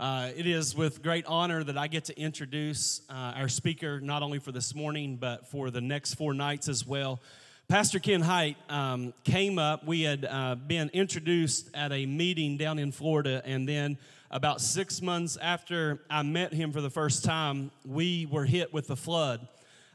Uh, it is with great honor that I get to introduce uh, our speaker, not only for this morning, but for the next four nights as well. Pastor Ken Hitte um, came up. We had uh, been introduced at a meeting down in Florida, and then about six months after I met him for the first time, we were hit with the flood.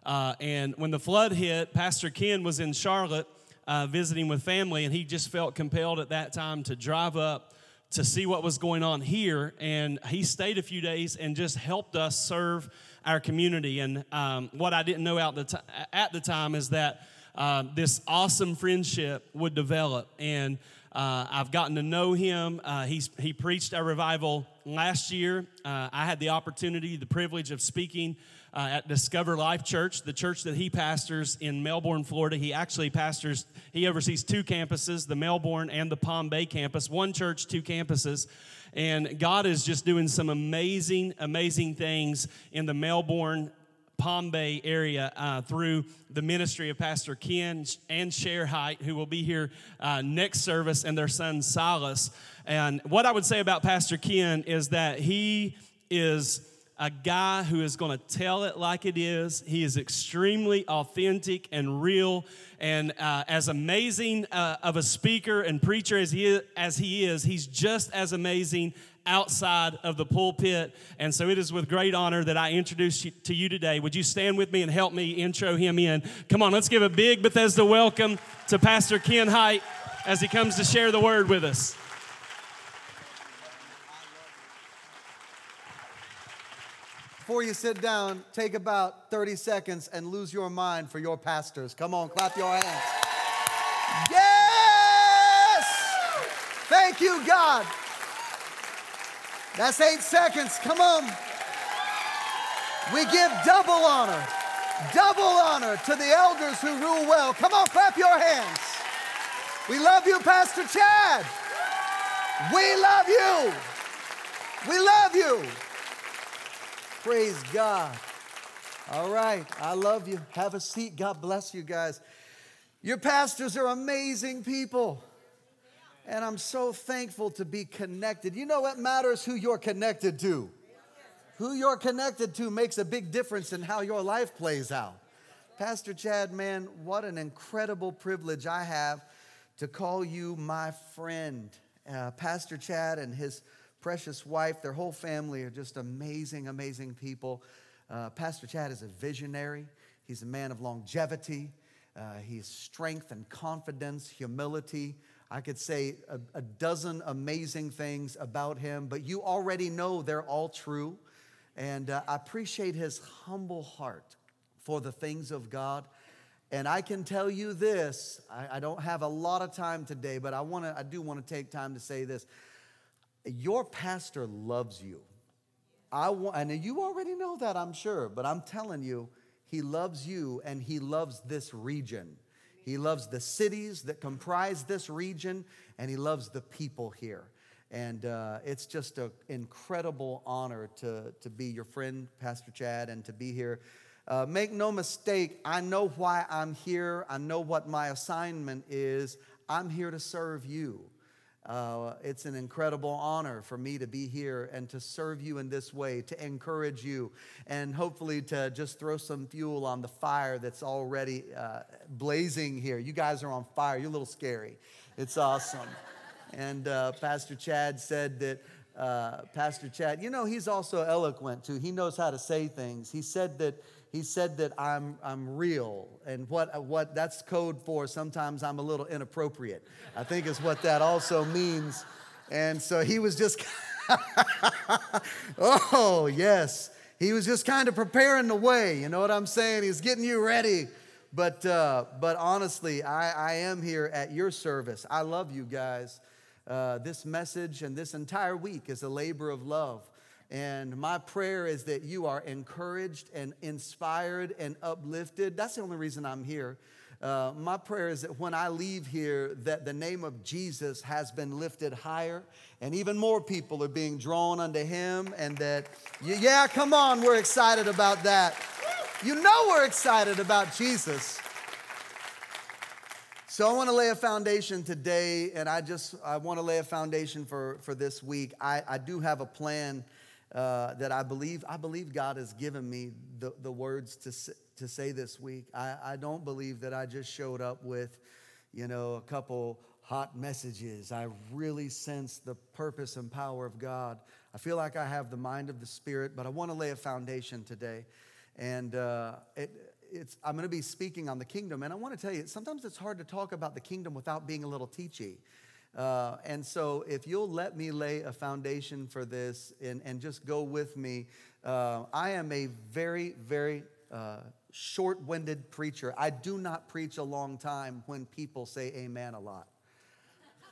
Uh, and when the flood hit, Pastor Ken was in Charlotte uh, visiting with family, and he just felt compelled at that time to drive up to see what was going on here. And he stayed a few days and just helped us serve our community. And um, what I didn't know the t- at the time is that uh, this awesome friendship would develop. And uh, I've gotten to know him. Uh, he preached our revival last year. Uh, I had the opportunity, the privilege of speaking uh, at Discover Life Church, the church that he pastors in Melbourne, Florida. He actually pastors, he oversees two campuses, the Melbourne and the Palm Bay campus. One church, two campuses. And God is just doing some amazing, amazing things in the Melbourne Palm Bay area uh, through the ministry of Pastor Ken and Cher Hitte, who will be here uh, next service, and their son Silas. And what I would say about Pastor Ken is that he is a guy who is going to tell it like it is. He is extremely authentic and real. And uh, as amazing uh, of a speaker and preacher as he, is, as he is, he's just as amazing outside of the pulpit. And so it is with great honor that I introduce you to you today. Would you stand with me and help me intro him in? Come on, let's give a big Bethesda welcome to Pastor Ken Hitte as he comes to share the word with us. Before you sit down, take about 30 seconds and lose your mind for your pastors. Come on, clap your hands. Yes! Thank you, God. That's eight seconds. Come on. We give double honor, double honor to the elders who rule well. Come on, clap your hands. We love you, Pastor Chad. We love you. We love you. Praise God. All right. I love you. Have a seat. God bless you guys. Your pastors are amazing people. And I'm so thankful to be connected. You know what matters? Who you're connected to. Who you're connected to makes a big difference in how your life plays out. Pastor Chad, man, what an incredible privilege I have to call you my friend. Uh, Pastor Chad and his precious wife, their whole family are just amazing, amazing people. Uh, Pastor Chad is a visionary, he's a man of longevity, uh, has strength and confidence, humility. I could say a, a dozen amazing things about him, but you already know they're all true. And uh, I appreciate his humble heart for the things of God. And I can tell you this I, I don't have a lot of time today, but I, wanna, I do want to take time to say this. Your pastor loves you. I want, and you already know that, I'm sure, but I'm telling you, he loves you and he loves this region. He loves the cities that comprise this region and he loves the people here. And uh, it's just an incredible honor to, to be your friend, Pastor Chad, and to be here. Uh, make no mistake, I know why I'm here. I know what my assignment is. I'm here to serve you. Uh, it's an incredible honor for me to be here and to serve you in this way, to encourage you, and hopefully to just throw some fuel on the fire that's already uh, blazing here. You guys are on fire. You're a little scary. It's awesome. and uh, Pastor Chad said that. Uh, Pastor Chad, you know, he's also eloquent too. He knows how to say things. He said that he said that I'm, I'm real. And what, what that's code for sometimes I'm a little inappropriate, I think is what that also means. And so he was just, oh, yes. He was just kind of preparing the way. You know what I'm saying? He's getting you ready. But, uh, but honestly, I, I am here at your service. I love you guys. Uh, this message and this entire week is a labor of love And my prayer is that you are encouraged and inspired and uplifted. That's the only reason I'm here. Uh, my prayer is that when I leave here, that the name of Jesus has been lifted higher, and even more people are being drawn unto Him. And that, yeah, come on, we're excited about that. You know, we're excited about Jesus. So I want to lay a foundation today, and I just I want to lay a foundation for for this week. I, I do have a plan uh, that I believe, I believe God has given me the, the words to, to say this week. I, I don't believe that I just showed up with, you know, a couple hot messages. I really sense the purpose and power of God. I feel like I have the mind of the Spirit, but I want to lay a foundation today. And uh, it, it's, I'm going to be speaking on the kingdom. And I want to tell you, sometimes it's hard to talk about the kingdom without being a little teachy. Uh, and so, if you'll let me lay a foundation for this and, and just go with me, uh, I am a very, very uh, short winded preacher. I do not preach a long time when people say amen a lot.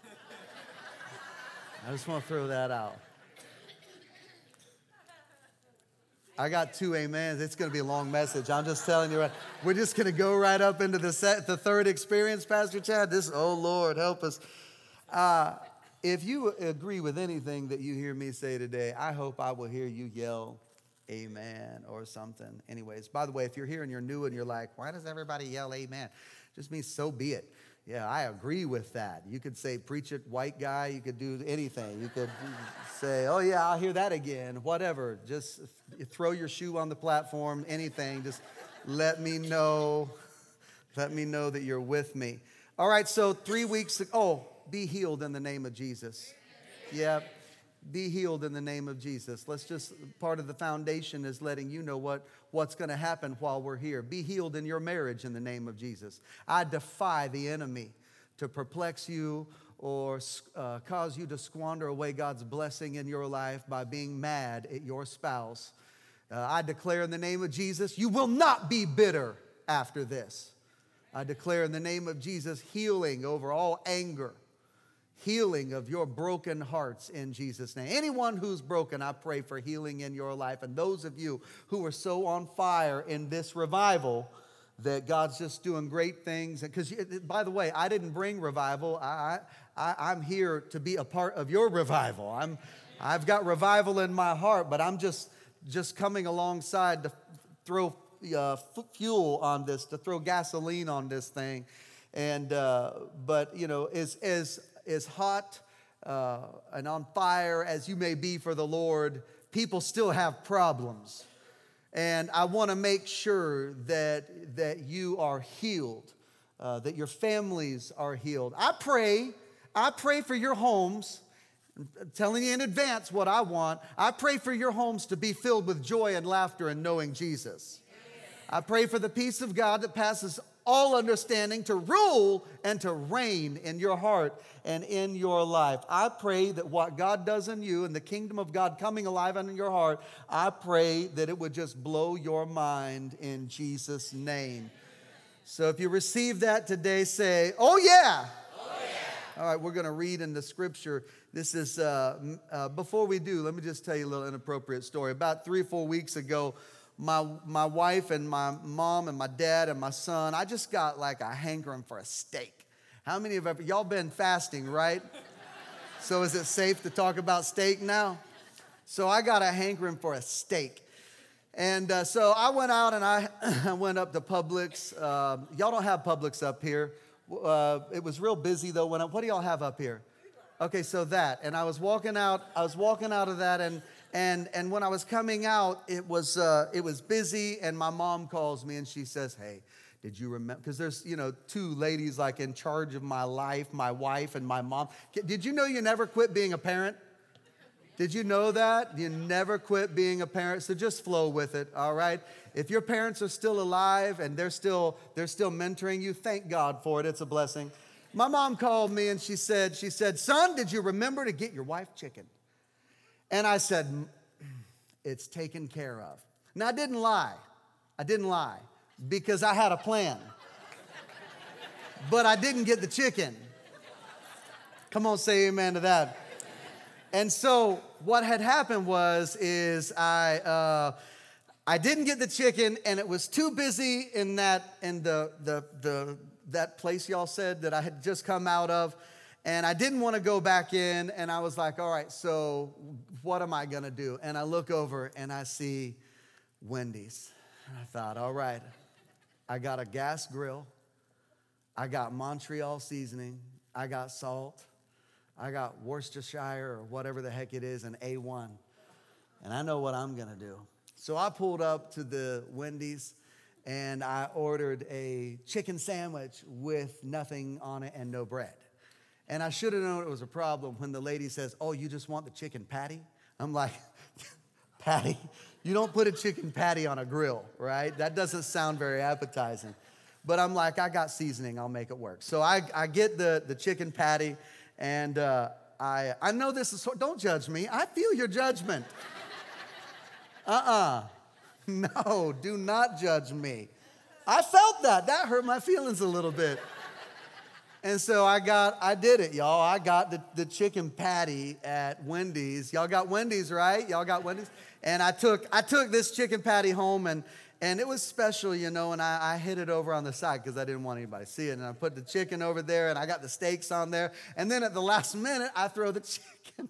I just want to throw that out. I got two amens. It's going to be a long message. I'm just telling you. We're just going to go right up into the set, the third experience, Pastor Chad. This, oh Lord, help us. Uh, if you agree with anything that you hear me say today, I hope I will hear you yell amen or something. Anyways, by the way, if you're here and you're new and you're like, why does everybody yell amen? Just means so be it. Yeah, I agree with that. You could say, preach it, white guy. You could do anything. You could say, oh, yeah, I'll hear that again. Whatever. Just throw your shoe on the platform, anything. Just let me know. Let me know that you're with me. All right, so three weeks oh, be healed in the name of Jesus. Yeah, be healed in the name of Jesus. Let's just, part of the foundation is letting you know what, what's going to happen while we're here. Be healed in your marriage in the name of Jesus. I defy the enemy to perplex you or uh, cause you to squander away God's blessing in your life by being mad at your spouse. Uh, I declare in the name of Jesus, you will not be bitter after this. I declare in the name of Jesus healing over all anger healing of your broken hearts in Jesus' name. Anyone who's broken, I pray for healing in your life. And those of you who are so on fire in this revival, that God's just doing great things. And because, by the way, I didn't bring revival. I, I, I'm here to be a part of your revival. I'm, I've got revival in my heart, but I'm just, just coming alongside to throw uh, fuel on this, to throw gasoline on this thing. And, uh, but, you know, as, as as hot uh, and on fire as you may be for the Lord, people still have problems. And I want to make sure that, that you are healed, uh, that your families are healed. I pray, I pray for your homes. I'm telling you in advance what I want. I pray for your homes to be filled with joy and laughter and knowing Jesus. I pray for the peace of God that passes all understanding to rule and to reign in your heart and in your life. I pray that what God does in you and the kingdom of God coming alive in your heart, I pray that it would just blow your mind in Jesus' name. So if you receive that today, say, Oh, yeah. Oh. All right, we're going to read in the scripture. This is, uh, uh, before we do, let me just tell you a little inappropriate story. About three or four weeks ago, my, my wife and my mom and my dad and my son, I just got like a hankering for a steak. How many of y'all been fasting, right? so is it safe to talk about steak now? So I got a hankering for a steak. And uh, so I went out and I, I went up to Publix. Uh, y'all don't have Publix up here. Uh, it was real busy though. When I, what do y'all have up here? Okay, so that. And I was walking out. I was walking out of that, and and, and when I was coming out, it was, uh, it was busy, and my mom calls me and she says, Hey, did you remember? Because there's, you know, two ladies like in charge of my life, my wife and my mom. Did you know you never quit being a parent? Did you know that? You never quit being a parent, so just flow with it, all right? If your parents are still alive and they're still, they're still mentoring you, thank God for it. It's a blessing. My mom called me and she said, she said, son, did you remember to get your wife chicken? And I said, It's taken care of. Now, I didn't lie. I didn't lie because I had a plan. but I didn't get the chicken. Come on, say amen to that. And so what had happened was is I uh, I didn't get the chicken, and it was too busy in that in the the the that place y'all said that I had just come out of, and I didn't want to go back in. And I was like, all right, so what am I gonna do? And I look over and I see Wendy's, and I thought, all right, I got a gas grill, I got Montreal seasoning, I got salt, I got Worcestershire or whatever the heck it is, and A1, and I know what I'm gonna do. So I pulled up to the Wendy's and I ordered a chicken sandwich with nothing on it and no bread. And I should have known it was a problem when the lady says, Oh, you just want the chicken patty? I'm like, Patty? You don't put a chicken patty on a grill, right? That doesn't sound very appetizing. But I'm like, I got seasoning, I'll make it work. So I, I get the, the chicken patty, and uh, I, I know this is, don't judge me. I feel your judgment. Uh uh-uh. uh No, do not judge me. I felt that. That hurt my feelings a little bit. And so I got, I did it, y'all. I got the, the chicken patty at Wendy's. Y'all got Wendy's, right? Y'all got Wendy's? And I took, I took this chicken patty home and, and it was special, you know, and I, I hid it over on the side because I didn't want anybody to see it. And I put the chicken over there and I got the steaks on there. And then at the last minute, I throw the chicken,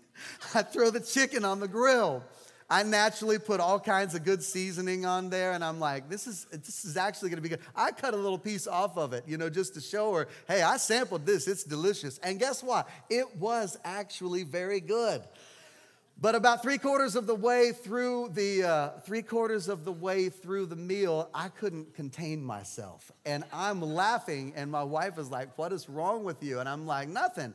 I throw the chicken on the grill. I naturally put all kinds of good seasoning on there, and I'm like, this is this is actually gonna be good. I cut a little piece off of it, you know, just to show her, hey, I sampled this, it's delicious. And guess what? It was actually very good. But about three quarters of the way through the uh, three quarters of the way through the meal, I couldn't contain myself, and I'm laughing, and my wife is like, "What is wrong with you?" And I'm like, "Nothing."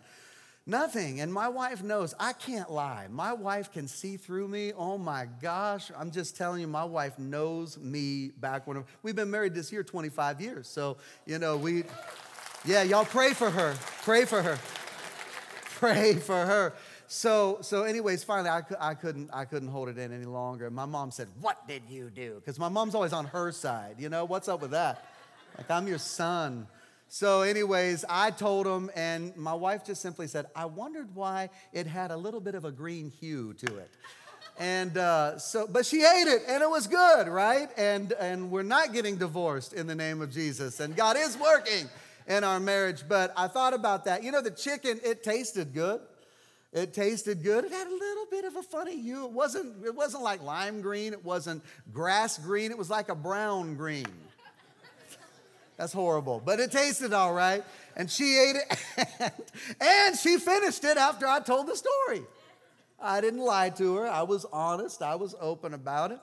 Nothing. And my wife knows I can't lie. My wife can see through me. Oh my gosh. I'm just telling you, my wife knows me back when we've been married this year 25 years. So, you know, we, yeah, y'all pray for her. Pray for her. Pray for her. So, so anyways, finally, I, I, couldn't, I couldn't hold it in any longer. My mom said, What did you do? Because my mom's always on her side. You know, what's up with that? Like, I'm your son. So, anyways, I told him, and my wife just simply said, I wondered why it had a little bit of a green hue to it. And uh, so, but she ate it, and it was good, right? And, and we're not getting divorced in the name of Jesus, and God is working in our marriage. But I thought about that. You know, the chicken, it tasted good. It tasted good. It had a little bit of a funny hue. It wasn't, it wasn't like lime green, it wasn't grass green, it was like a brown green. That's horrible. But it tasted all right. And she ate it. and she finished it after I told the story. I didn't lie to her. I was honest. I was open about it.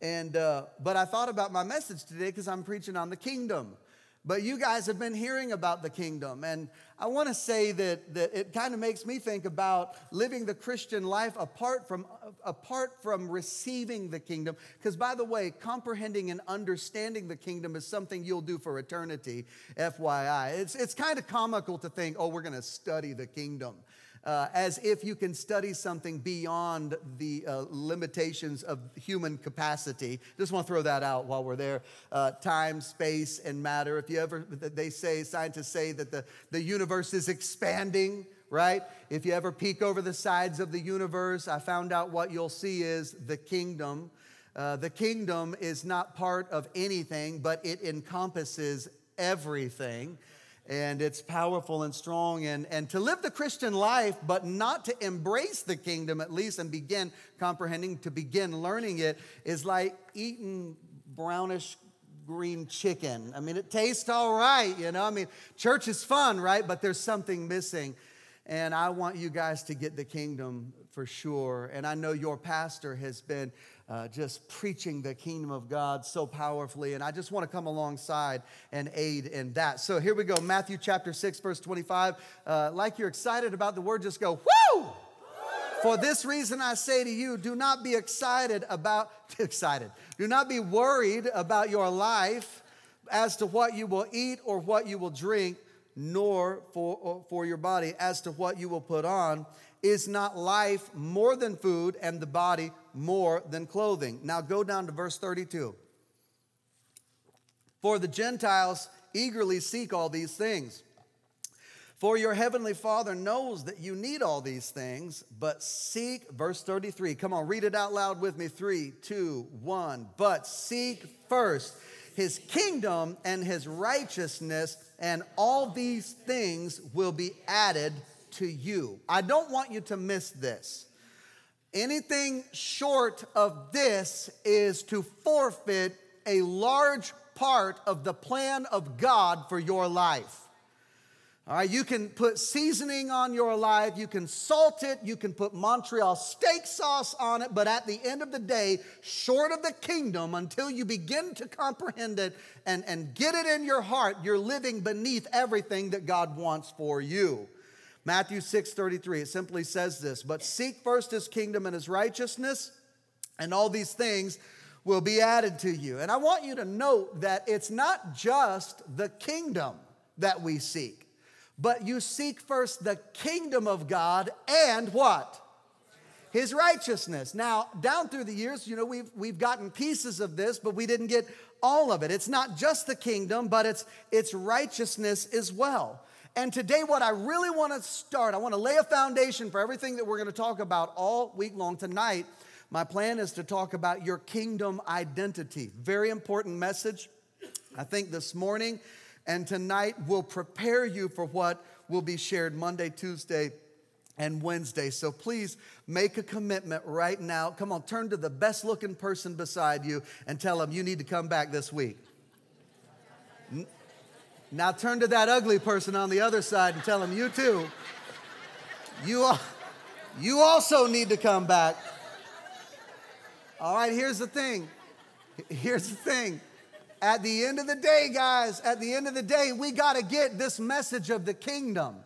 And, uh, but I thought about my message today because I'm preaching on the kingdom. But you guys have been hearing about the kingdom. And I want to say that, that it kind of makes me think about living the Christian life apart from, apart from receiving the kingdom. Because, by the way, comprehending and understanding the kingdom is something you'll do for eternity, FYI. It's, it's kind of comical to think, oh, we're going to study the kingdom uh, as if you can study something beyond the uh, limitations of human capacity. Just want to throw that out while we're there. Uh, time, space, and matter. If you ever, they say, scientists say that the, the universe is expanding, right? If you ever peek over the sides of the universe, I found out what you'll see is the kingdom. Uh, the kingdom is not part of anything, but it encompasses everything and it's powerful and strong. And, and to live the Christian life, but not to embrace the kingdom at least and begin comprehending, to begin learning it, is like eating brownish green chicken. I mean, it tastes all right, you know. I mean, church is fun, right? But there's something missing. And I want you guys to get the kingdom for sure. And I know your pastor has been uh, just preaching the kingdom of God so powerfully. And I just want to come alongside and aid in that. So here we go Matthew chapter 6, verse 25. Uh, like you're excited about the word, just go, woo! For this reason I say to you, do not be excited about, excited. Do not be worried about your life as to what you will eat or what you will drink, nor for, for your body as to what you will put on. Is not life more than food and the body more than clothing? Now go down to verse 32. For the Gentiles eagerly seek all these things For your heavenly Father knows that you need all these things, but seek, verse 33. Come on, read it out loud with me. Three, two, one. But seek first his kingdom and his righteousness, and all these things will be added to you. I don't want you to miss this. Anything short of this is to forfeit a large part of the plan of God for your life. All right, you can put seasoning on your life, you can salt it, you can put Montreal steak sauce on it, but at the end of the day, short of the kingdom, until you begin to comprehend it and, and get it in your heart, you're living beneath everything that God wants for you. Matthew 6 33, it simply says this But seek first his kingdom and his righteousness, and all these things will be added to you. And I want you to note that it's not just the kingdom that we seek but you seek first the kingdom of God and what? His righteousness. Now, down through the years, you know, we've, we've gotten pieces of this, but we didn't get all of it. It's not just the kingdom, but it's, it's righteousness as well. And today, what I really want to start, I want to lay a foundation for everything that we're going to talk about all week long tonight. My plan is to talk about your kingdom identity. Very important message. I think this morning and tonight will prepare you for what will be shared Monday, Tuesday, and Wednesday. So please make a commitment right now. Come on, turn to the best looking person beside you and tell them you need to come back this week. Now turn to that ugly person on the other side and tell them you too. You, you also need to come back. All right, here's the thing. Here's the thing. At the end of the day, guys, at the end of the day, we got to get this message of the kingdom.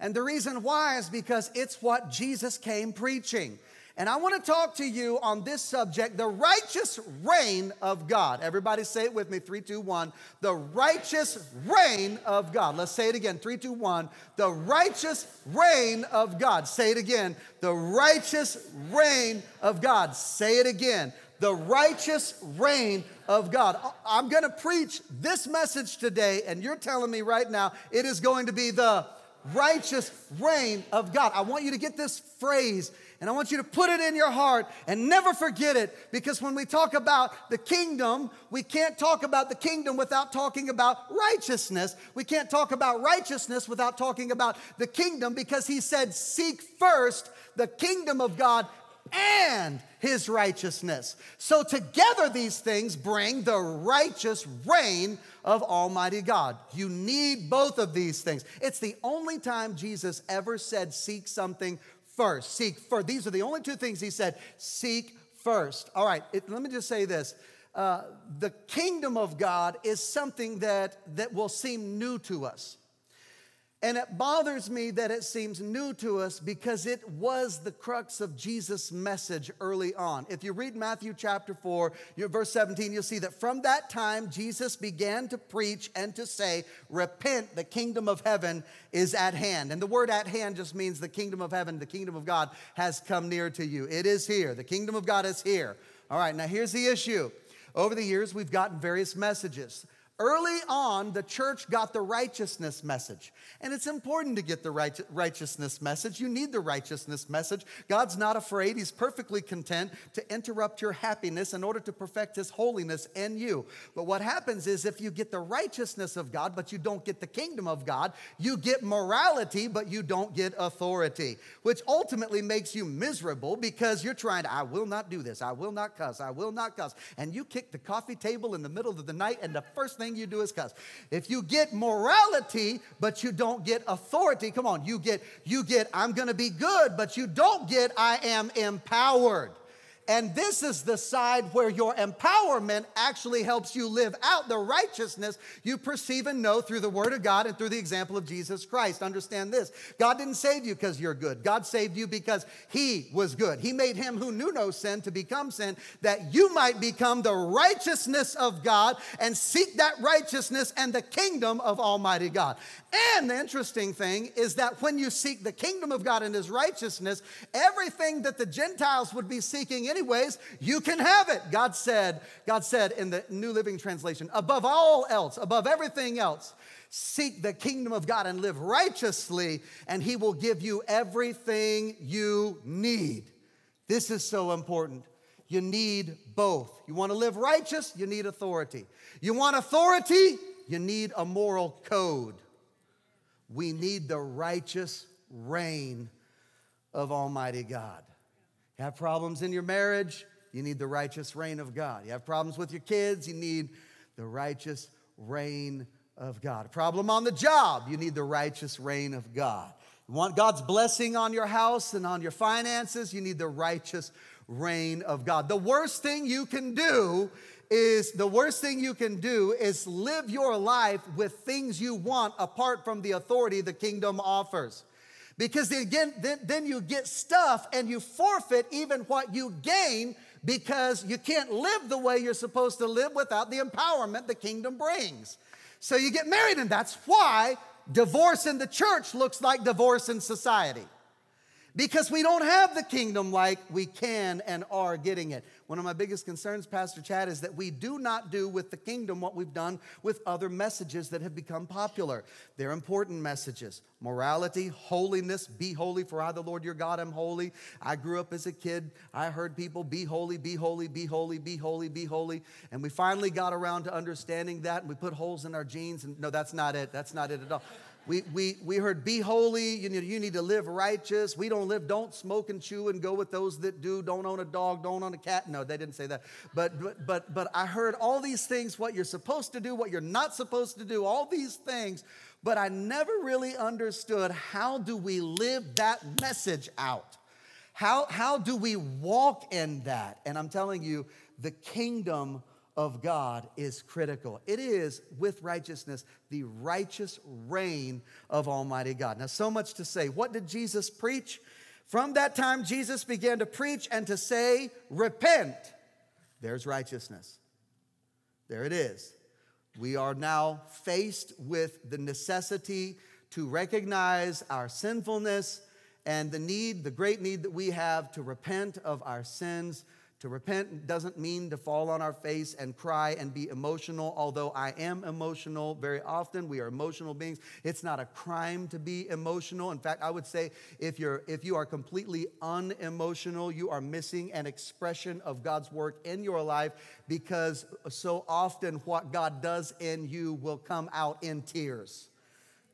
And the reason why is because it's what Jesus came preaching. And I want to talk to you on this subject the righteous reign of God. Everybody say it with me three, two, one. The righteous reign of God. Let's say it again three, two, one. The righteous reign of God. Say it again. The righteous reign of God. Say it again the righteous reign of God. I'm going to preach this message today, and you're telling me right now it is going to be the righteous reign of God. I want you to get this phrase and I want you to put it in your heart and never forget it because when we talk about the kingdom, we can't talk about the kingdom without talking about righteousness. We can't talk about righteousness without talking about the kingdom because he said, Seek first the kingdom of God and his righteousness. So, together, these things bring the righteous reign of Almighty God. You need both of these things. It's the only time Jesus ever said, Seek something first. Seek first. These are the only two things he said, Seek first. All right, it, let me just say this. Uh, the kingdom of God is something that, that will seem new to us. And it bothers me that it seems new to us because it was the crux of Jesus' message early on. If you read Matthew chapter 4, verse 17, you'll see that from that time Jesus began to preach and to say, Repent, the kingdom of heaven is at hand. And the word at hand just means the kingdom of heaven, the kingdom of God has come near to you. It is here. The kingdom of God is here. All right, now here's the issue. Over the years, we've gotten various messages. Early on, the church got the righteousness message. And it's important to get the righteousness message. You need the righteousness message. God's not afraid, He's perfectly content to interrupt your happiness in order to perfect His holiness in you. But what happens is if you get the righteousness of God, but you don't get the kingdom of God, you get morality, but you don't get authority, which ultimately makes you miserable because you're trying to, I will not do this, I will not cuss, I will not cuss. And you kick the coffee table in the middle of the night, and the first thing thing you do is cuss. If you get morality, but you don't get authority, come on, you get, you get, I'm gonna be good, but you don't get, I am empowered. And this is the side where your empowerment actually helps you live out the righteousness you perceive and know through the Word of God and through the example of Jesus Christ. Understand this God didn't save you because you're good, God saved you because He was good. He made Him who knew no sin to become sin that you might become the righteousness of God and seek that righteousness and the kingdom of Almighty God. And the interesting thing is that when you seek the kingdom of God and His righteousness, everything that the Gentiles would be seeking anyways, you can have it. God said, God said in the New Living Translation, above all else, above everything else, seek the kingdom of God and live righteously, and he will give you everything you need. This is so important. You need both. You want to live righteous, you need authority. You want authority, you need a moral code. We need the righteous reign of Almighty God. You have problems in your marriage, you need the righteous reign of God. You have problems with your kids, you need the righteous reign of God. A problem on the job, you need the righteous reign of God. You want God's blessing on your house and on your finances, you need the righteous reign of God. The worst thing you can do is the worst thing you can do is live your life with things you want apart from the authority the kingdom offers. Because again, then, then you get stuff and you forfeit even what you gain because you can't live the way you're supposed to live without the empowerment the kingdom brings. So you get married, and that's why divorce in the church looks like divorce in society because we don't have the kingdom like we can and are getting it. One of my biggest concerns, Pastor Chad, is that we do not do with the kingdom what we've done with other messages that have become popular. They're important messages morality, holiness, be holy, for I, the Lord your God, am holy. I grew up as a kid, I heard people be holy, be holy, be holy, be holy, be holy. And we finally got around to understanding that, and we put holes in our jeans. And no, that's not it. That's not it at all. We, we, we heard, be holy, you need, you need to live righteous. We don't live, don't smoke and chew and go with those that do. Don't own a dog, don't own a cat. No, they didn't say that. But, but, but, but I heard all these things, what you're supposed to do, what you're not supposed to do, all these things. But I never really understood how do we live that message out? How, how do we walk in that? And I'm telling you, the kingdom of God is critical. It is, with righteousness, the righteous reign of Almighty God. Now, so much to say. What did Jesus preach? From that time, Jesus began to preach and to say, Repent. There's righteousness. There it is. We are now faced with the necessity to recognize our sinfulness and the need, the great need that we have to repent of our sins to repent doesn't mean to fall on our face and cry and be emotional, although I am emotional very often. We are emotional beings. It's not a crime to be emotional. In fact, I would say if you're if you are completely unemotional, you are missing an expression of God's work in your life because so often what God does in you will come out in tears.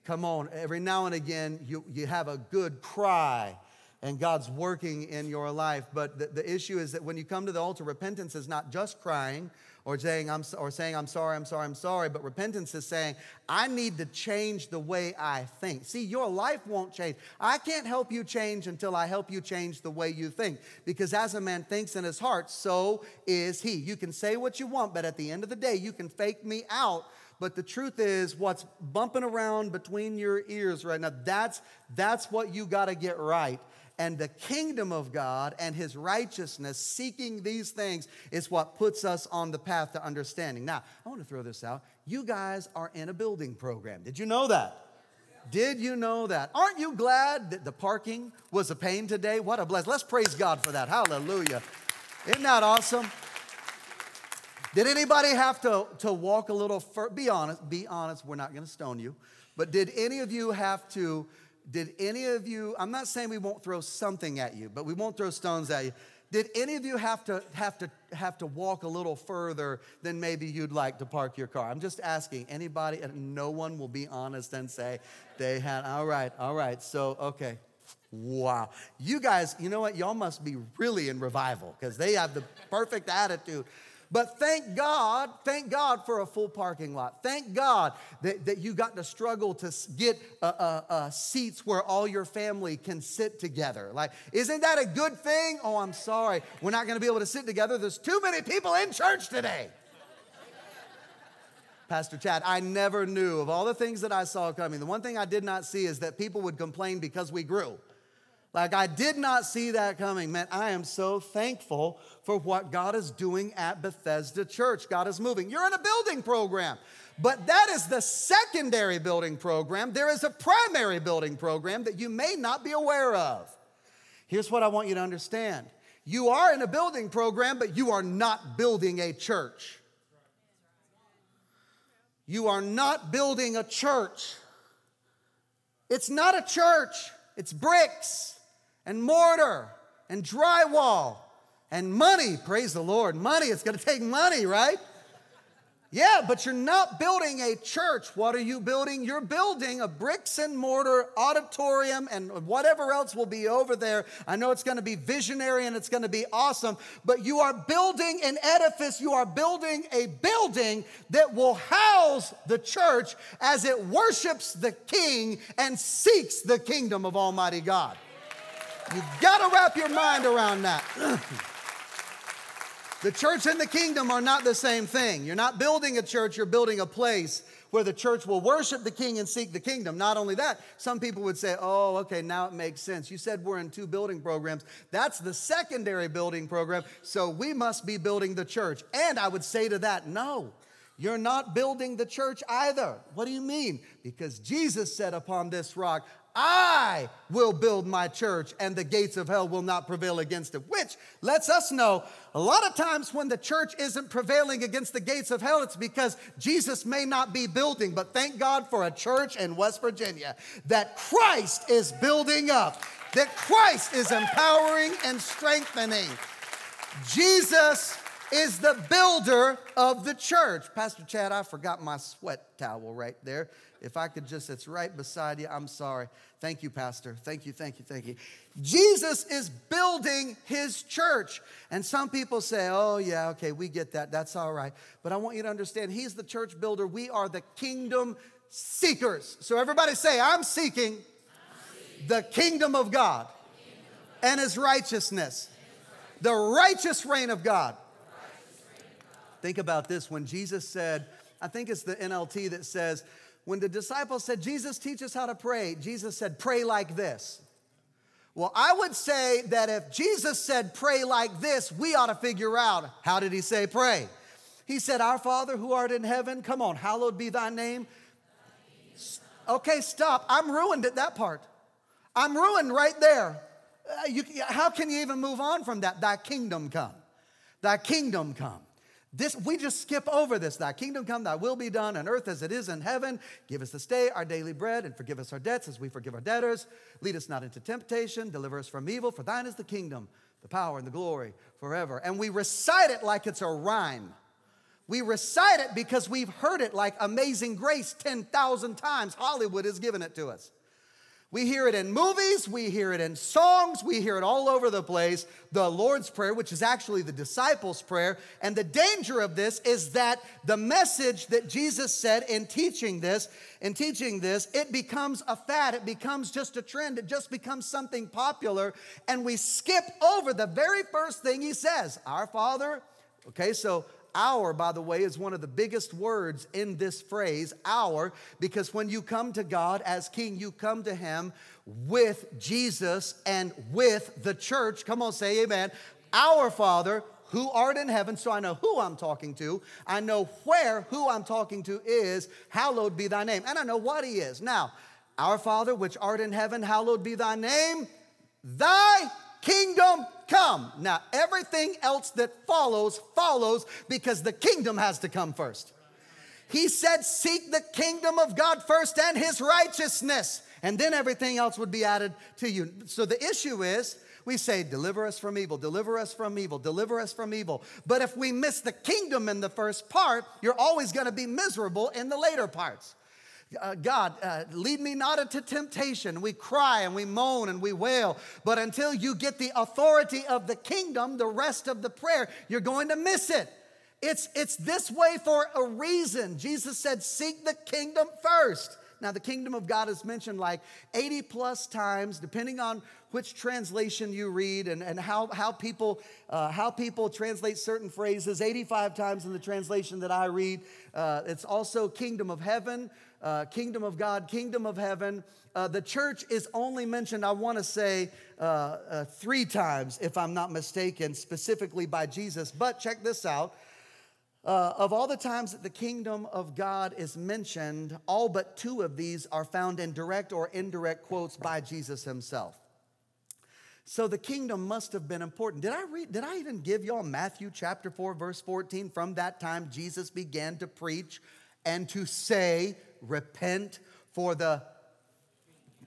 Come on, every now and again you, you have a good cry and God's working in your life. But the, the, issue is that when you come to the altar, repentance is not just crying or saying, I'm, or saying, I'm sorry, I'm sorry, I'm sorry, but repentance is saying, I need to change the way I think. See, your life won't change. I can't help you change until I help you change the way you think. Because as a man thinks in his heart, so is he. You can say what you want, but at the end of the day, you can fake me out but the truth is what's bumping around between your ears right now that's that's what you got to get right and the kingdom of God and his righteousness, seeking these things, is what puts us on the path to understanding. Now, I want to throw this out. You guys are in a building program. Did you know that? Did you know that? Aren't you glad that the parking was a pain today? What a blessing. Let's praise God for that. Hallelujah. Isn't that awesome? Did anybody have to, to walk a little further? Be honest, be honest, we're not going to stone you. But did any of you have to did any of you, I'm not saying we won't throw something at you, but we won't throw stones at you. Did any of you have to have to have to walk a little further than maybe you'd like to park your car? I'm just asking anybody, and no one will be honest and say they had. All right, all right. So okay, wow. You guys, you know what? Y'all must be really in revival because they have the perfect attitude. But thank God, thank God for a full parking lot. Thank God that, that you got to struggle to get uh, uh, uh, seats where all your family can sit together. Like, isn't that a good thing? Oh, I'm sorry. We're not going to be able to sit together. There's too many people in church today. Pastor Chad, I never knew of all the things that I saw coming. The one thing I did not see is that people would complain because we grew. Like, I did not see that coming. Man, I am so thankful for what God is doing at Bethesda Church. God is moving. You're in a building program, but that is the secondary building program. There is a primary building program that you may not be aware of. Here's what I want you to understand You are in a building program, but you are not building a church. You are not building a church. It's not a church, it's bricks and mortar and drywall and money. Praise the Lord. Money, it's gonna take money, right? Yeah, but you're not building a church. What are you building? You're building a bricks and mortar auditorium and whatever else will be over there. I know it's going to be visionary and it's going to be awesome, but you are building an edifice. You are building a building that will house the church as it worships the King and seeks the kingdom of Almighty God. You got to wrap your mind around that. The church and the kingdom are not the same thing. You're not building a church, you're building a place where the church will worship the king and seek the kingdom. Not only that, some people would say, oh, okay, now it makes sense. You said we're in two building programs. That's the secondary building program, so we must be building the church. And I would say to that, no. You're not building the church either. What do you mean? Because Jesus said, Upon this rock, I will build my church and the gates of hell will not prevail against it. Which lets us know a lot of times when the church isn't prevailing against the gates of hell, it's because Jesus may not be building. But thank God for a church in West Virginia that Christ is building up, that Christ is empowering and strengthening. Jesus is the builder of the church. Pastor Chad, I forgot my sweat towel right there. If I could just, it's right beside you. I'm sorry. Thank you, Pastor. Thank you, thank you, thank you. Jesus is building his church. And some people say, oh, yeah, okay, we get that. That's all right. But I want you to understand, he's the church builder. We are the kingdom seekers. So everybody say, I'm seeking, I'm seeking. the kingdom of God and his righteousness, the righteous reign of God. Think about this when Jesus said, I think it's the NLT that says, when the disciples said, Jesus, teach us how to pray, Jesus said, pray like this. Well, I would say that if Jesus said pray like this, we ought to figure out how did he say pray? He said, Our Father who art in heaven, come on, hallowed be thy name. Okay, stop. I'm ruined at that part. I'm ruined right there. Uh, you, how can you even move on from that? Thy kingdom come. Thy kingdom come. This we just skip over this. Thy kingdom come, thy will be done on earth as it is in heaven. Give us this day our daily bread and forgive us our debts as we forgive our debtors. Lead us not into temptation, deliver us from evil, for thine is the kingdom, the power, and the glory forever. And we recite it like it's a rhyme. We recite it because we've heard it like Amazing Grace 10,000 times. Hollywood has given it to us. We hear it in movies, we hear it in songs, we hear it all over the place. The Lord's Prayer, which is actually the disciples' prayer. And the danger of this is that the message that Jesus said in teaching this, in teaching this, it becomes a fad, it becomes just a trend, it just becomes something popular. And we skip over the very first thing he says Our Father. Okay, so our, by the way, is one of the biggest words in this phrase, our, because when you come to God as King, you come to Him with Jesus and with the church. Come on, say amen. Our Father who art in heaven, so I know who I'm talking to. I know where who I'm talking to is. Hallowed be thy name. And I know what he is. Now, our Father, which art in heaven, hallowed be thy name. Thy kingdom come. Now, everything else that follows, follows because the kingdom has to come first. He said, Seek the kingdom of God first and his righteousness, and then everything else would be added to you. So the issue is, we say, Deliver us from evil, deliver us from evil, deliver us from evil. But if we miss the kingdom in the first part, you're always gonna be miserable in the later parts uh, God, uh, lead me not into temptation. We cry and we moan and we wail. But until you get the authority of the kingdom, the rest of the prayer, you're going to miss it. It's, it's this way for a reason. Jesus said, Seek the kingdom first. Now, the kingdom of God is mentioned like 80 plus times, depending on which translation you read and, and how, how, people, uh, how people translate certain phrases. 85 times in the translation that I read. Uh, it's also kingdom of heaven, uh, kingdom of God, kingdom of heaven. Uh, the church is only mentioned, I want to say, uh, uh, three times, if I'm not mistaken, specifically by Jesus. But check this out. Uh, of all the times that the kingdom of God is mentioned, all but two of these are found in direct or indirect quotes by Jesus himself. So the kingdom must have been important. Did I read, did I even give y'all Matthew chapter 4, verse 14? From that time, Jesus began to preach and to say, Repent, for the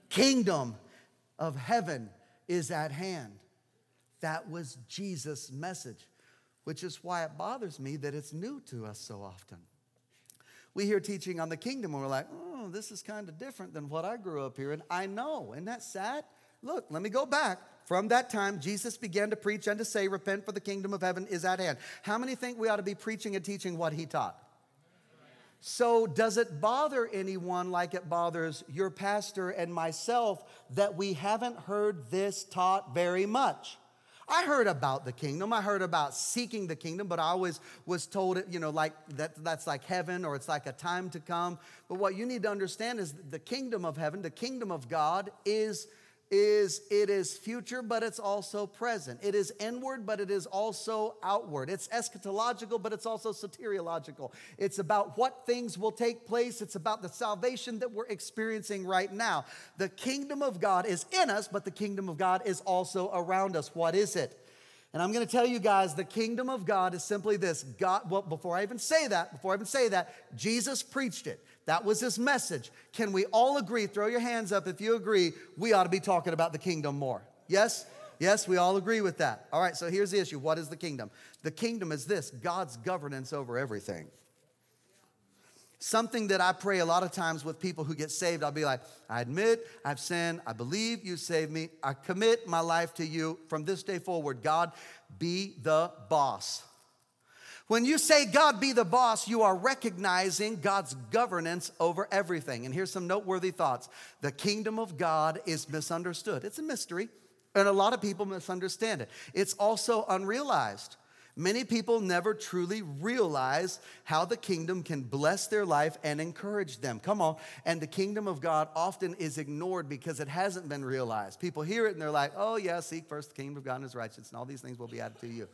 kingdom of heaven is at hand. That was Jesus' message, which is why it bothers me that it's new to us so often. We hear teaching on the kingdom and we're like, oh, this is kind of different than what I grew up hearing. I know. Isn't that sad? Look, let me go back. From that time, Jesus began to preach and to say, Repent, for the kingdom of heaven is at hand. How many think we ought to be preaching and teaching what he taught? So, does it bother anyone like it bothers your pastor and myself that we haven't heard this taught very much? I heard about the kingdom. I heard about seeking the kingdom, but I always was told it, you know, like that that's like heaven or it's like a time to come. But what you need to understand is the kingdom of heaven, the kingdom of God is is it is future, but it's also present. It is inward, but it is also outward. It's eschatological, but it's also soteriological. It's about what things will take place. It's about the salvation that we're experiencing right now. The kingdom of God is in us, but the kingdom of God is also around us. What is it? And I'm going to tell you guys the kingdom of God is simply this. God, well, before I even say that, before I even say that, Jesus preached it. That was his message. Can we all agree? Throw your hands up if you agree. We ought to be talking about the kingdom more. Yes? Yes, we all agree with that. All right, so here's the issue. What is the kingdom? The kingdom is this God's governance over everything. Something that I pray a lot of times with people who get saved, I'll be like, I admit I've sinned. I believe you saved me. I commit my life to you. From this day forward, God, be the boss. When you say God be the boss, you are recognizing God's governance over everything. And here's some noteworthy thoughts the kingdom of God is misunderstood, it's a mystery, and a lot of people misunderstand it. It's also unrealized. Many people never truly realize how the kingdom can bless their life and encourage them. Come on. And the kingdom of God often is ignored because it hasn't been realized. People hear it and they're like, oh, yeah, seek first the kingdom of God and his righteousness, and all these things will be added to you.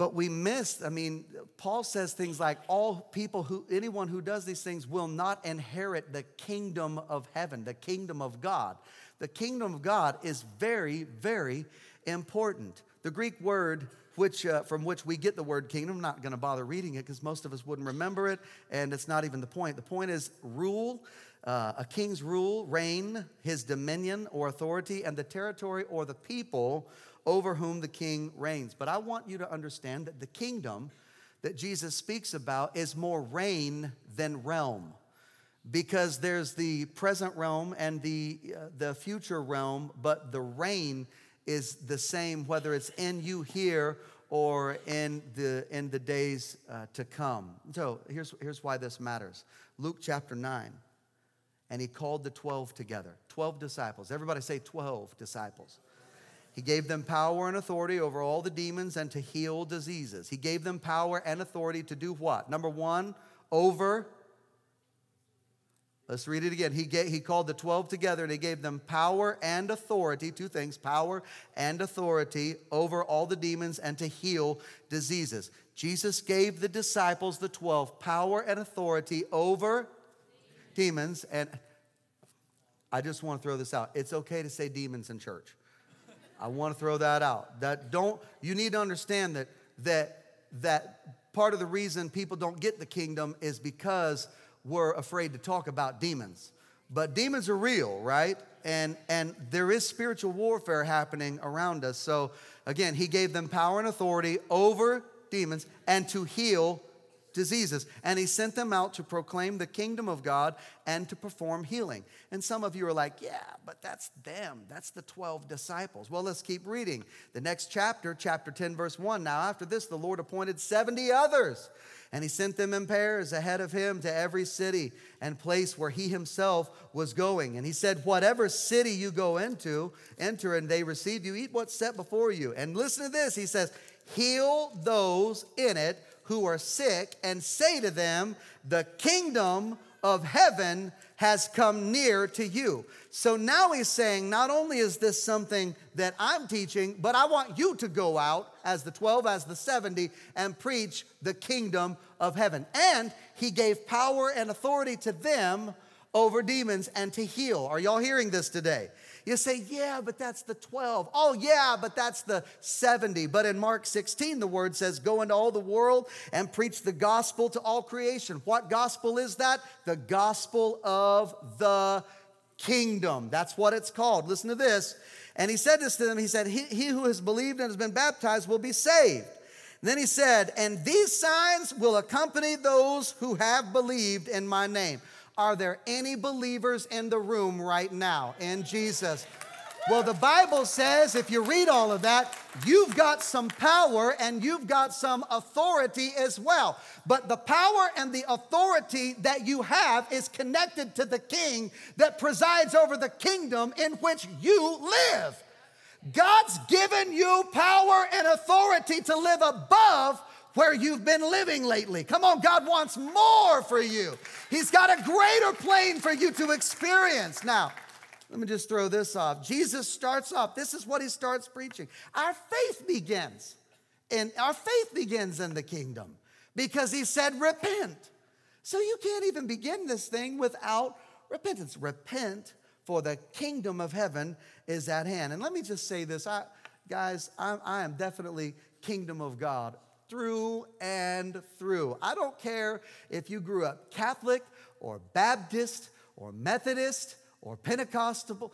But we miss, I mean, Paul says things like all people who, anyone who does these things will not inherit the kingdom of heaven, the kingdom of God. The kingdom of God is very, very important. The Greek word which, uh, from which we get the word kingdom, I'm not going to bother reading it because most of us wouldn't remember it, and it's not even the point. The point is rule, uh, a king's rule, reign, his dominion or authority, and the territory or the people over whom the king reigns. But I want you to understand that the kingdom that Jesus speaks about is more reign than realm because there's the present realm and the, uh, the future realm, but the reign is the same whether it's in you here or in the, in the days uh, to come. So here's, here's why this matters Luke chapter 9. And he called the 12 together 12 disciples. Everybody say 12 disciples. He gave them power and authority over all the demons and to heal diseases. He gave them power and authority to do what? Number one, over. Let's read it again. He, he called the 12 together and he gave them power and authority, two things power and authority over all the demons and to heal diseases. Jesus gave the disciples, the 12, power and authority over demons. And I just want to throw this out. It's okay to say demons in church. I want to throw that out. That don't you need to understand that that that part of the reason people don't get the kingdom is because we're afraid to talk about demons. But demons are real, right? And and there is spiritual warfare happening around us. So again, he gave them power and authority over demons and to heal diseases. And he sent them out to proclaim the kingdom of God and to perform healing. And some of you are like, yeah, but that's them. That's the 12 disciples. Well, let's keep reading. The next chapter, chapter 10, verse 1. Now, after this, the Lord appointed 70 others. And he sent them in pairs ahead of him to every city and place where he himself was going. And he said, Whatever city you go into, enter and they receive you, eat what's set before you. And listen to this. He says, Heal those in it who are sick and say to them, The kingdom of heaven has come near to you. So now he's saying, not only is this something that I'm teaching, but I want you to go out as the 12, as the 70, and preach the kingdom of heaven. And he gave power and authority to them over demons and to heal. Are y'all hearing this today? You say, yeah, but that's the 12. Oh, yeah, but that's the 70. But in Mark 16, the word says, go into all the world and preach the gospel to all creation. What gospel is that? The gospel of the kingdom. That's what it's called. Listen to this. And he said this to them He said, He, he who has believed and has been baptized will be saved. And then he said, And these signs will accompany those who have believed in my name. Are there any believers in the room right now in Jesus? Well, the Bible says, if you read all of that, you've got some power and you've got some authority as well. But the power and the authority that you have is connected to the king that presides over the kingdom in which you live. God's given you power and authority to live above where you've been living lately. Come on, God wants more for you. He's got a greater plane for you to experience. Now, let me just throw this off. Jesus starts off, this is what he starts preaching. Our faith begins, and our faith begins in the kingdom because he said, repent. So you can't even begin this thing without repentance. Repent, for the kingdom of heaven is at hand. And let me just say this, I, guys, I, I am definitely kingdom of God through and through. I don't care if you grew up Catholic or Baptist or Methodist or Pentecostal,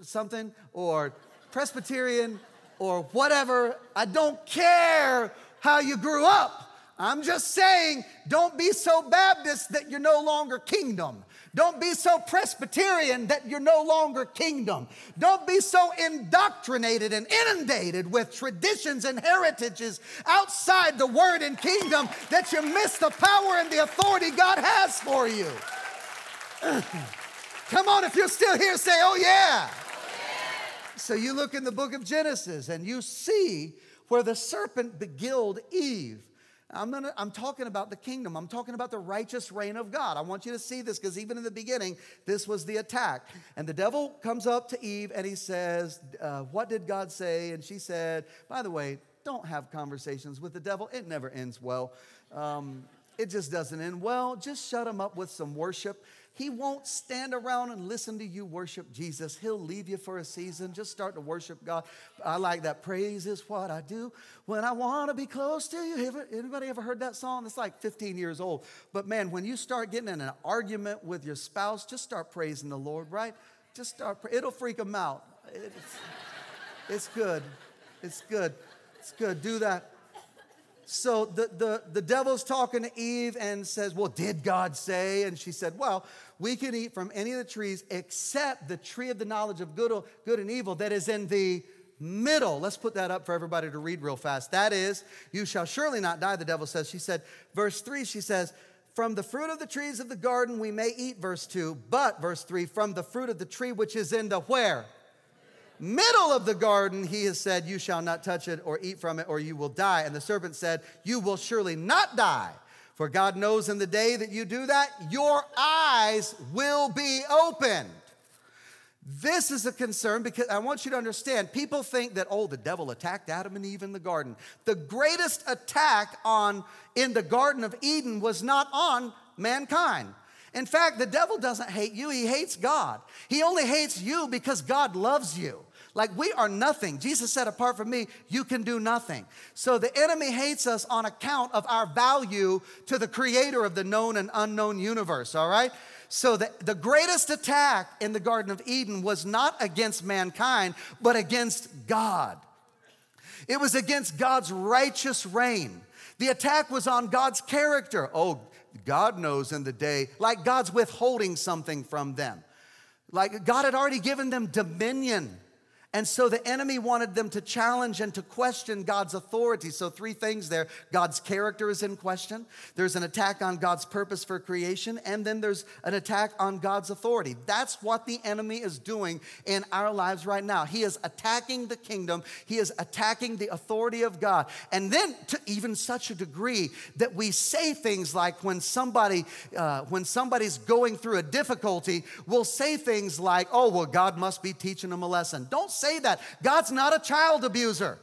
something, or Presbyterian or whatever. I don't care how you grew up. I'm just saying, don't be so Baptist that you're no longer kingdom. Don't be so Presbyterian that you're no longer kingdom. Don't be so indoctrinated and inundated with traditions and heritages outside the word and kingdom that you miss the power and the authority God has for you. Come on, if you're still here, say, oh yeah. So you look in the book of Genesis and you see where the serpent beguiled Eve. I'm, gonna, I'm talking about the kingdom. I'm talking about the righteous reign of God. I want you to see this because even in the beginning, this was the attack. And the devil comes up to Eve and he says, uh, What did God say? And she said, By the way, don't have conversations with the devil, it never ends well. Um, it just doesn't end well. Just shut him up with some worship. He won't stand around and listen to you worship Jesus. He'll leave you for a season. Just start to worship God. I like that. Praise is what I do when I want to be close to you. Anybody ever heard that song? It's like 15 years old. But man, when you start getting in an argument with your spouse, just start praising the Lord, right? Just start. It'll freak them out. It's, it's good. It's good. It's good. Do that. So the, the, the devil's talking to Eve and says, Well, did God say? And she said, Well, we can eat from any of the trees except the tree of the knowledge of good, good and evil that is in the middle. Let's put that up for everybody to read real fast. That is, you shall surely not die, the devil says. She said, verse 3, she says, From the fruit of the trees of the garden we may eat, verse 2, but, verse 3, from the fruit of the tree which is in the where? Middle of the garden, he has said, You shall not touch it or eat from it, or you will die. And the serpent said, You will surely not die. For God knows in the day that you do that, your eyes will be opened. This is a concern because I want you to understand people think that, oh, the devil attacked Adam and Eve in the garden. The greatest attack on in the Garden of Eden was not on mankind. In fact, the devil doesn't hate you, he hates God. He only hates you because God loves you. Like we are nothing. Jesus said, apart from me, you can do nothing. So the enemy hates us on account of our value to the creator of the known and unknown universe, all right? So the, the greatest attack in the Garden of Eden was not against mankind, but against God. It was against God's righteous reign. The attack was on God's character. Oh, God knows in the day, like God's withholding something from them. Like God had already given them dominion. And so the enemy wanted them to challenge and to question God's authority. So, three things there God's character is in question, there's an attack on God's purpose for creation, and then there's an attack on God's authority. That's what the enemy is doing in our lives right now. He is attacking the kingdom, he is attacking the authority of God. And then to even such a degree that we say things like when somebody, uh, when somebody's going through a difficulty, we'll say things like, oh, well, God must be teaching them a lesson. Don't that. God's not a child abuser.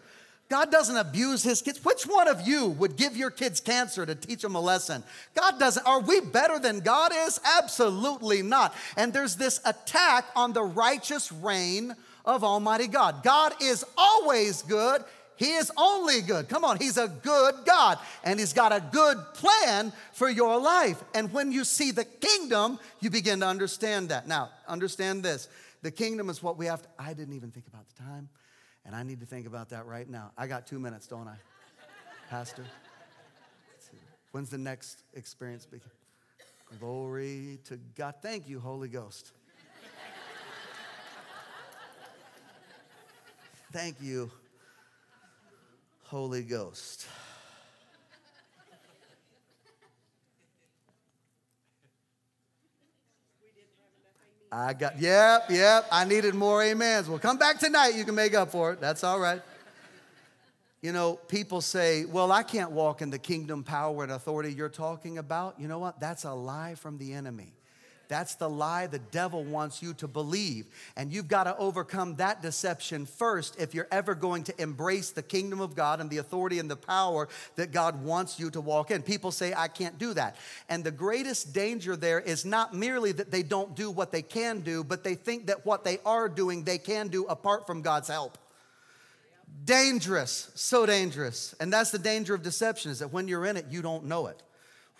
God doesn't abuse his kids. Which one of you would give your kids cancer to teach them a lesson? God doesn't. Are we better than God is? Absolutely not. And there's this attack on the righteous reign of Almighty God. God is always good. He is only good. Come on, He's a good God, and He's got a good plan for your life. And when you see the kingdom, you begin to understand that. Now, understand this the kingdom is what we have to. I didn't even think about the time, and I need to think about that right now. I got two minutes, don't I, Pastor? When's the next experience begin? Glory to God. Thank you, Holy Ghost. Thank you, Holy Ghost. I got, yep, yep, I needed more amens. Well, come back tonight. You can make up for it. That's all right. You know, people say, well, I can't walk in the kingdom power and authority you're talking about. You know what? That's a lie from the enemy. That's the lie the devil wants you to believe. And you've got to overcome that deception first if you're ever going to embrace the kingdom of God and the authority and the power that God wants you to walk in. People say, I can't do that. And the greatest danger there is not merely that they don't do what they can do, but they think that what they are doing, they can do apart from God's help dangerous so dangerous and that's the danger of deception is that when you're in it you don't know it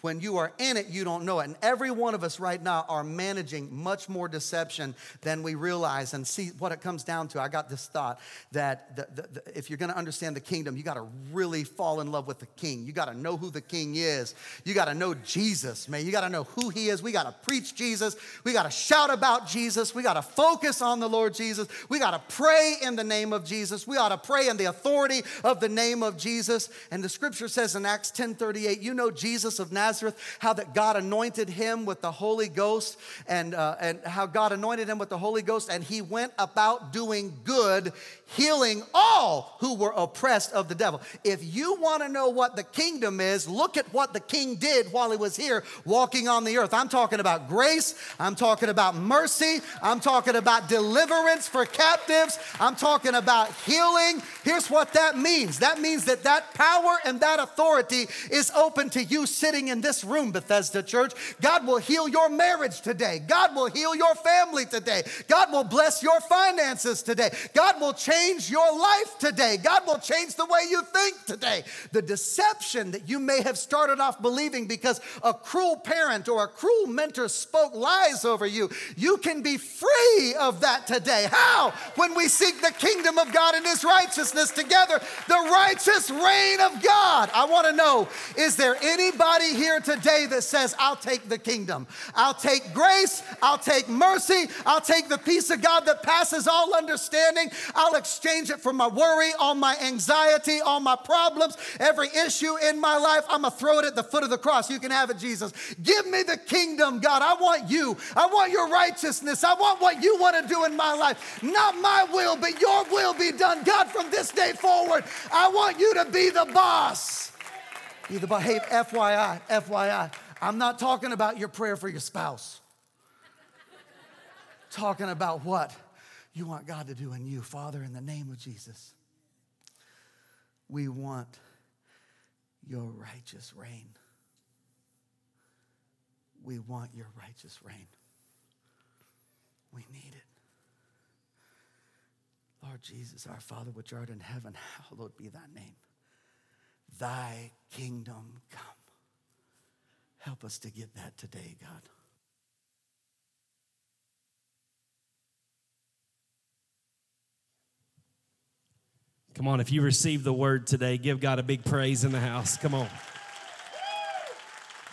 when you are in it, you don't know it. And every one of us right now are managing much more deception than we realize. And see what it comes down to. I got this thought that the, the, the, if you're going to understand the kingdom, you got to really fall in love with the king. You got to know who the king is. You got to know Jesus, man. You got to know who he is. We got to preach Jesus. We got to shout about Jesus. We got to focus on the Lord Jesus. We got to pray in the name of Jesus. We ought to pray in the authority of the name of Jesus. And the scripture says in Acts 10 38, you know Jesus of Nazareth Nazareth, how that God anointed him with the Holy Ghost and, uh, and how God anointed him with the Holy Ghost, and he went about doing good, healing all who were oppressed of the devil. If you want to know what the kingdom is, look at what the king did while he was here walking on the earth. I'm talking about grace, I'm talking about mercy, I'm talking about deliverance for captives, I'm talking about healing. Here's what that means that means that that power and that authority is open to you sitting in this room, Bethesda Church. God will heal your marriage today. God will heal your family today. God will bless your finances today. God will change your life today. God will change the way you think today. The deception that you may have started off believing because a cruel parent or a cruel mentor spoke lies over you, you can be free of that today. How? When we seek the kingdom of God and His righteousness together, the righteous reign of God. I want to know is there anybody here? today that says, I'll take the kingdom. I'll take grace. I'll take mercy. I'll take the peace of God that passes all understanding. I'll exchange it for my worry, all my anxiety, all my problems, every issue in my life. I'm going to throw it at the foot of the cross. You can have it, Jesus. Give me the kingdom, God. I want you. I want your righteousness. I want what you want to do in my life. Not my will, but your will be done. God, from this day forward, I want you to be the boss. Either by, hey, FYI, FYI, I'm not talking about your prayer for your spouse. talking about what you want God to do in you. Father, in the name of Jesus, we want your righteous reign. We want your righteous reign. We need it. Lord Jesus, our Father which art in heaven, hallowed be thy name. Thy kingdom come. Help us to get that today, God. Come on, if you receive the word today, give God a big praise in the house. Come on.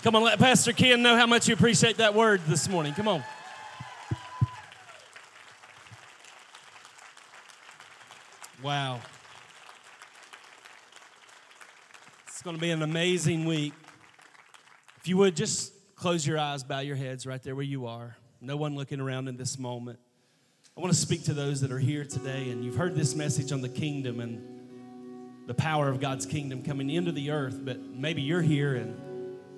Come on, let Pastor Ken know how much you appreciate that word this morning. Come on. Wow. It's going to be an amazing week. If you would just close your eyes, bow your heads right there where you are. No one looking around in this moment. I want to speak to those that are here today and you've heard this message on the kingdom and the power of God's kingdom coming into the earth, but maybe you're here and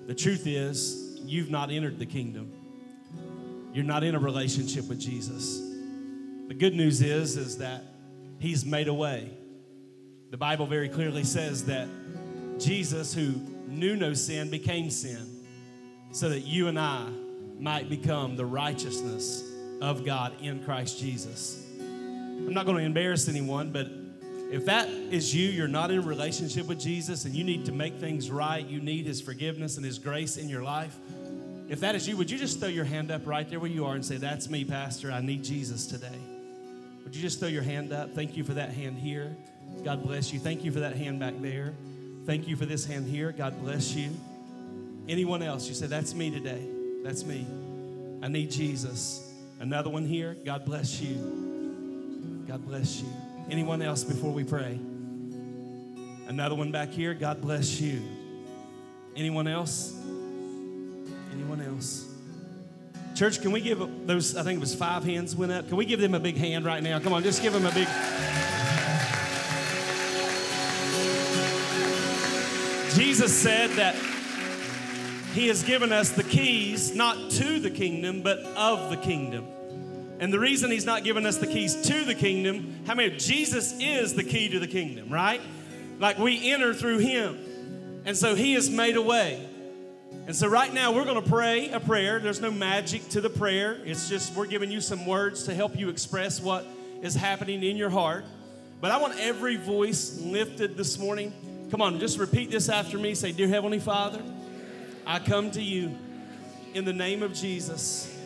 the truth is you've not entered the kingdom. You're not in a relationship with Jesus. The good news is is that he's made a way. The Bible very clearly says that Jesus, who knew no sin, became sin so that you and I might become the righteousness of God in Christ Jesus. I'm not going to embarrass anyone, but if that is you, you're not in a relationship with Jesus and you need to make things right, you need His forgiveness and His grace in your life. If that is you, would you just throw your hand up right there where you are and say, That's me, Pastor. I need Jesus today. Would you just throw your hand up? Thank you for that hand here. God bless you. Thank you for that hand back there. Thank you for this hand here. God bless you. Anyone else? You say, That's me today. That's me. I need Jesus. Another one here. God bless you. God bless you. Anyone else before we pray? Another one back here. God bless you. Anyone else? Anyone else? Church, can we give those, I think it was five hands went up. Can we give them a big hand right now? Come on, just give them a big. Jesus said that he has given us the keys, not to the kingdom, but of the kingdom. And the reason he's not giving us the keys to the kingdom, how many? Jesus is the key to the kingdom, right? Like we enter through him. And so he has made a way. And so right now we're going to pray a prayer. There's no magic to the prayer. It's just we're giving you some words to help you express what is happening in your heart. But I want every voice lifted this morning. Come on, just repeat this after me. Say, Dear Heavenly Father, I come to you in the name of Jesus.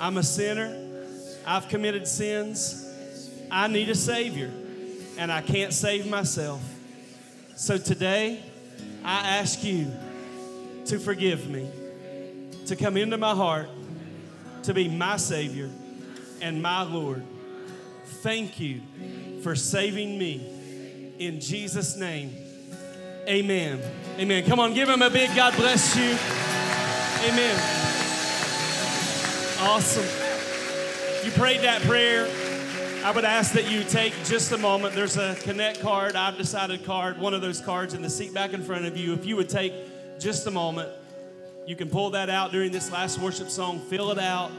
I'm a sinner. I've committed sins. I need a Savior, and I can't save myself. So today, I ask you to forgive me, to come into my heart, to be my Savior and my Lord. Thank you for saving me. In Jesus' name, amen. Amen. Come on, give him a big God bless you. Amen. Awesome. You prayed that prayer. I would ask that you take just a moment. There's a Connect card, I've decided card, one of those cards in the seat back in front of you. If you would take just a moment, you can pull that out during this last worship song, fill it out.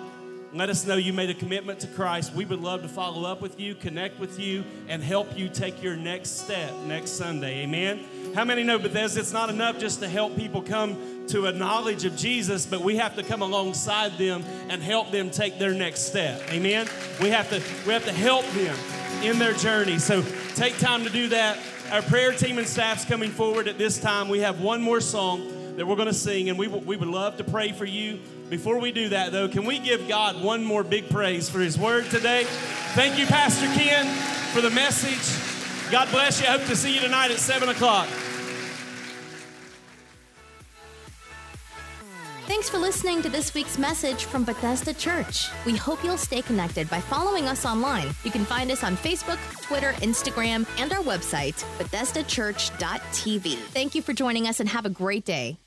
Let us know you made a commitment to Christ. We would love to follow up with you, connect with you, and help you take your next step next Sunday. Amen. How many know Bethesda? It's not enough just to help people come to a knowledge of Jesus, but we have to come alongside them and help them take their next step. Amen. We have to we have to help them in their journey. So take time to do that. Our prayer team and staff's coming forward at this time. We have one more song that we're going to sing, and we, w- we would love to pray for you. Before we do that, though, can we give God one more big praise for His word today? Thank you, Pastor Ken, for the message. God bless you. I hope to see you tonight at 7 o'clock. Thanks for listening to this week's message from Bethesda Church. We hope you'll stay connected by following us online. You can find us on Facebook, Twitter, Instagram, and our website, BethesdaChurch.tv. Thank you for joining us and have a great day.